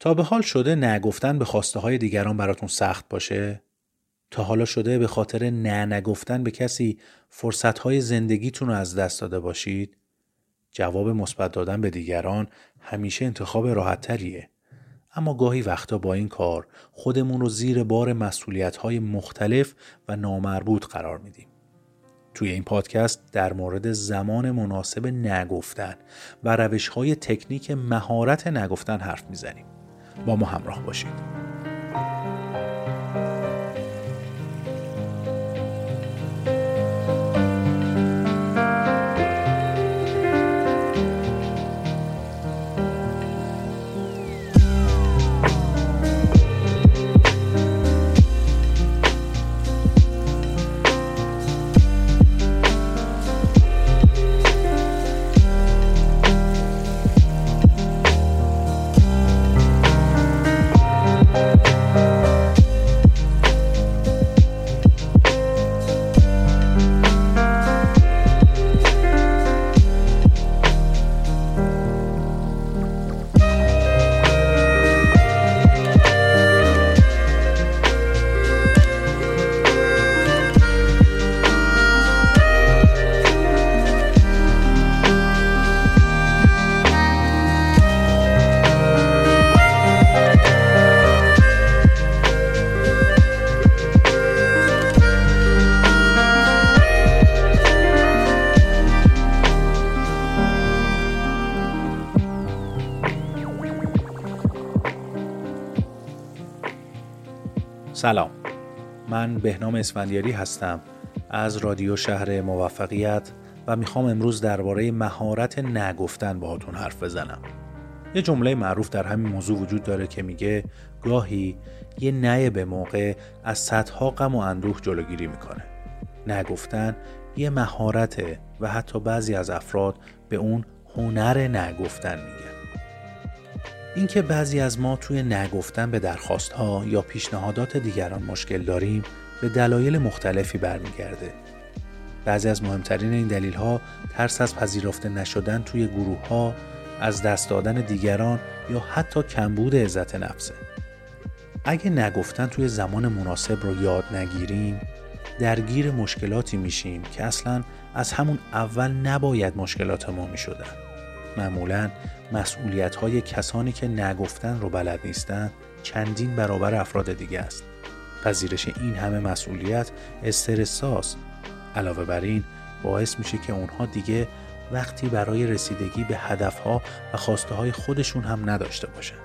تا به حال شده نگفتن به خواسته های دیگران براتون سخت باشه؟ تا حالا شده به خاطر نه نگفتن به کسی فرصت های زندگیتون رو از دست داده باشید؟ جواب مثبت دادن به دیگران همیشه انتخاب راحت تریه. اما گاهی وقتا با این کار خودمون رو زیر بار مسئولیت های مختلف و نامربوط قرار میدیم. توی این پادکست در مورد زمان مناسب نگفتن و روش های تکنیک مهارت نگفتن حرف می‌زنیم. با ما همراه باشید. سلام. من بهنام اسفندیاری هستم از رادیو شهر موفقیت و می‌خوام امروز درباره مهارت نگفتن باهاتون حرف بزنم. یه جمله معروف در همین موضوع وجود داره که میگه گاهی یه نه به موقع از صدها غم و اندوه جلوگیری می‌کنه. نگفتن یه مهارته و حتی بعضی از افراد به اون هنر نگفتن اینکه بعضی از ما توی نگفتن به درخواست ها یا پیشنهادات دیگران مشکل داریم به دلایل مختلفی برمیگرده. بعضی از مهمترین این دلیل ها ترس از پذیرفته نشدن توی گروه ها، از دست دادن دیگران یا حتی کمبود عزت نفسه. اگه نگفتن توی زمان مناسب رو یاد نگیریم، درگیر مشکلاتی میشیم که اصلا از همون اول نباید مشکلات ما می معمولا مسئولیت های کسانی که نگفتن رو بلد نیستند چندین برابر افراد دیگه است. پذیرش این همه مسئولیت استرساس علاوه بر این باعث میشه که اونها دیگه وقتی برای رسیدگی به هدفها و خواسته های خودشون هم نداشته باشن.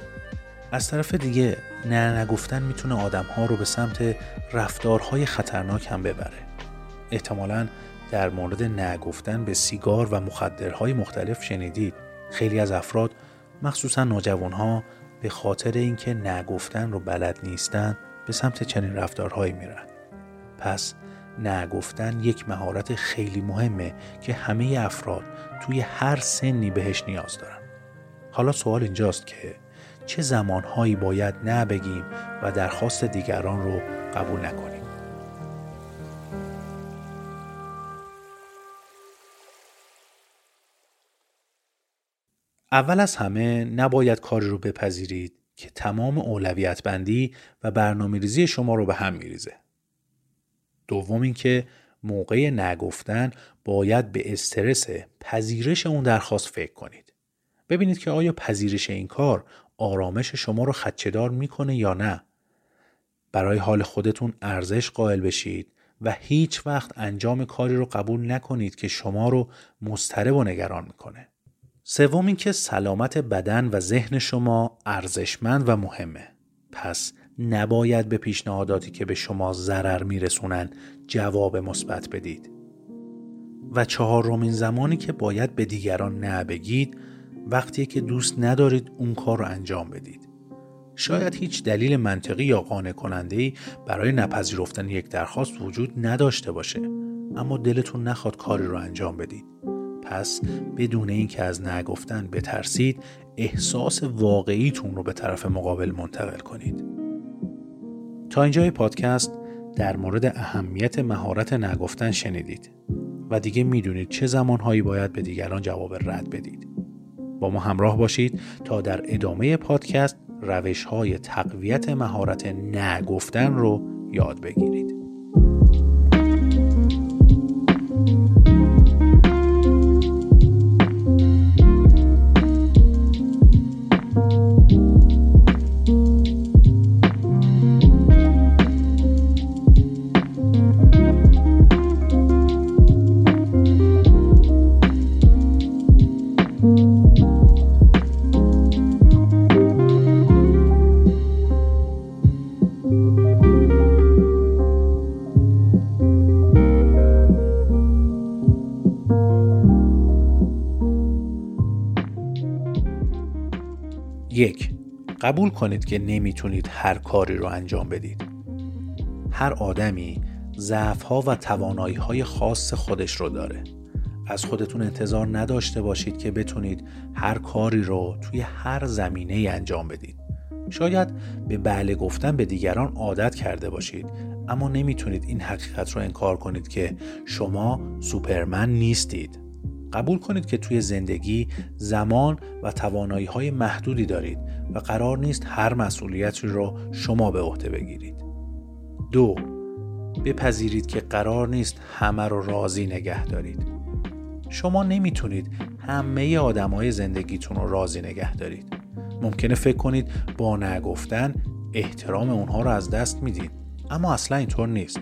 از طرف دیگه نه نگفتن می‌تونه آدمها رو به سمت رفتارهای خطرناک هم ببره. احتمالا در مورد نگفتن به سیگار و مخدرهای مختلف شنیدید. خیلی از افراد مخصوصا نوجوانها به خاطر اینکه نگفتن رو بلد نیستن به سمت چنین رفتارهایی میرن. پس نگفتن یک مهارت خیلی مهمه که همه افراد توی هر سنی بهش نیاز دارن. حالا سوال اینجاست که چه زمانهایی باید نبگیم و درخواست دیگران رو قبول نکنیم؟ اول از همه نباید کاری رو بپذیرید که تمام اولویت بندی و برنامه ریزی شما رو به هم میریزه. دوم اینکه موقع نگفتن باید به استرس پذیرش اون درخواست فکر کنید. ببینید که آیا پذیرش این کار آرامش شما رو خدچهدار می‌کنه یا نه. برای حال خودتون ارزش قائل بشید و هیچ وقت انجام کاری رو قبول نکنید که شما رو مضطرب و نگران می‌کنه. سوم اینکه سلامت بدن و ذهن شما ارزشمند و مهمه. پس نباید به پیشنهاداتی که به شما ضرر میرسونن جواب مثبت بدید. و چهارمین زمانی که باید به دیگران نبگید وقتی که دوست ندارید اون کار رو انجام بدید. شاید هیچ دلیل منطقی یا قانع کننده ای برای نپذیرفتن یک درخواست وجود نداشته باشه اما دلتون نخواد کاری رو انجام بدید. پس بدون اینکه از نگفتن بترسید احساس واقعیتون رو به طرف مقابل منتقل کنید تا اینجای پادکست در مورد اهمیت مهارت نگفتن شنیدید و دیگه می‌دونید چه زمانهایی باید به دیگران جواب رد بدید با ما همراه باشید تا در ادامه پادکست روش های تقویت مهارت نگفتن رو یاد بگیرید. یک قبول کنید که نمی‌تونید هر کاری رو انجام بدید. هر آدمی ضعف و توانایی های خاص خودش رو داره. از خودتون انتظار نداشته باشید که بتونید هر کاری رو توی هر زمینه انجام بدید. شاید به بله گفتن به دیگران عادت کرده باشید اما نمی‌تونید این حقیقت رو انکار کنید که شما سوپرمن نیستید. قبول کنید که توی زندگی زمان و توانایی های محدودی دارید و قرار نیست هر مسئولیتی را شما به عهده بگیرید. دو بپذیرید که قرار نیست همه رو راضی نگه دارید. شما نمی‌تونید همه آدمای زندگیتون رو راضی نگه دارید. ممکنه فکر کنید با نگفتن احترام اونها رو از دست می‌دید. اما اصلا اینطور نیست.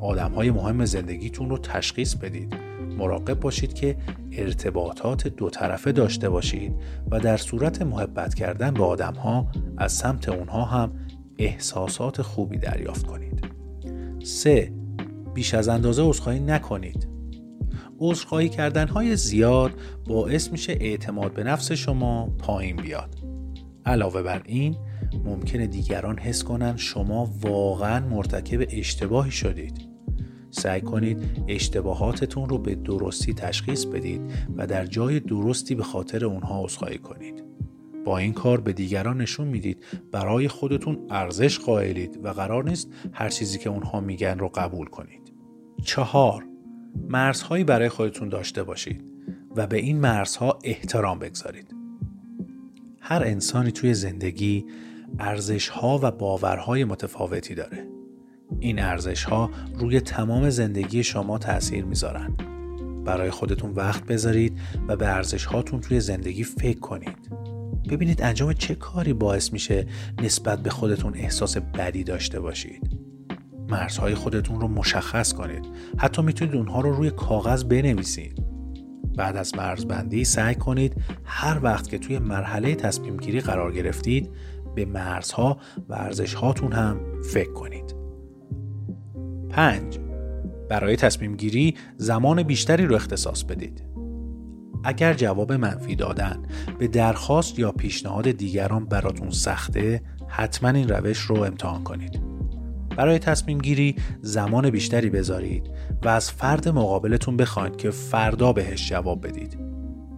آدم های مهم زندگیتون رو تشخیص بدید مراقب باشید که ارتباطات دو طرفه داشته باشید و در صورت محبت کردن به آدم ها از سمت اونها هم احساسات خوبی دریافت کنید. 3. بیش از اندازه عذرخواهی نکنید. عذرخواهی کردن های زیاد باعث میشه اعتماد به نفس شما پایین بیاد. علاوه بر این ممکنه دیگران حس کنن شما واقعا مرتکب اشتباهی شدید. سعی کنید اشتباهاتتون رو به درستی تشخیص بدید و در جای درستی به خاطر اونها عذرخواهی کنید. با این کار به دیگران نشون می‌دید برای خودتون ارزش قائلید و قرار نیست هر چیزی که اونها میگن رو قبول کنید. چهار مرزهایی برای خودتون داشته باشید و به این مرزها احترام بگذارید. هر انسانی توی زندگی ارزشها و باورهای متفاوتی داره. این ارزش ها روی تمام زندگی شما تاثیر می‌ذارن. برای خودتون وقت بذارید و به ارزش هاتون توی زندگی فکر کنید. ببینید انجام چه کاری باعث میشه نسبت به خودتون احساس بدی داشته باشید. مرزهای خودتون رو مشخص کنید. حتی می‌تونید اونها رو روی کاغذ بنویسید. بعد از مرزبندی سعی کنید هر وقت که توی مرحله تصمیم گیری قرار گرفتید به مرزها و ارزش هاتون هم فکر کنید. 5. برای تصمیم گیری زمان بیشتری رو اختصاص بدید. اگر جواب منفی دادن به درخواست یا پیشنهاد دیگران براتون سخته حتما این روش رو امتحان کنید. برای تصمیم گیری زمان بیشتری بذارید و از فرد مقابلتون بخواید که فردا بهش جواب بدید.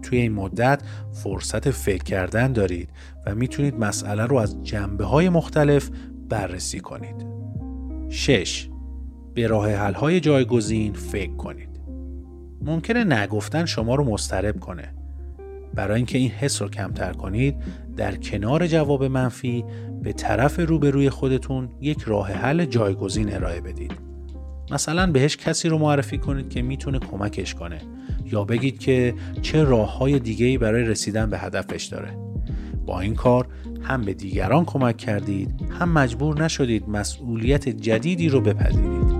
توی این مدت فرصت فکر کردن دارید و می‌تونید مسئله رو از جنبه های مختلف بررسی کنید. 6. به راه حل های جایگزین فکر کنید. ممکنه نگفتن شما رو مسترب کنه. برای اینکه این حس رو کمتر کنید در کنار جواب منفی به طرف روبروی خودتون یک راه حل جایگزین ارائه بدید. مثلا بهش کسی رو معرفی کنید که می‌تونه کمکش کنه یا بگید که چه راه های دیگه ای برای رسیدن به هدفش داره. با این کار هم به دیگران کمک کردید هم مجبور نشدید مسئولیت جدیدی رو بپذیرید.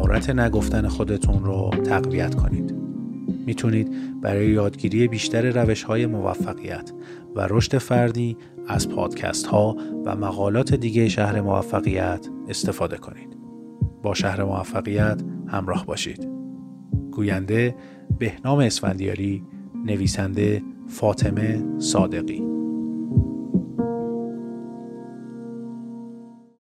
مهارت نگفتن خودتون رو تقویت کنید. می‌تونید برای یادگیری بیشتر روش های موفقیت و رشد فردی از پادکست ها و مقالات دیگه شهر موفقیت استفاده کنید. با شهر موفقیت همراه باشید. گوینده بهنام اسفندیاری نویسنده فاطمه صادقی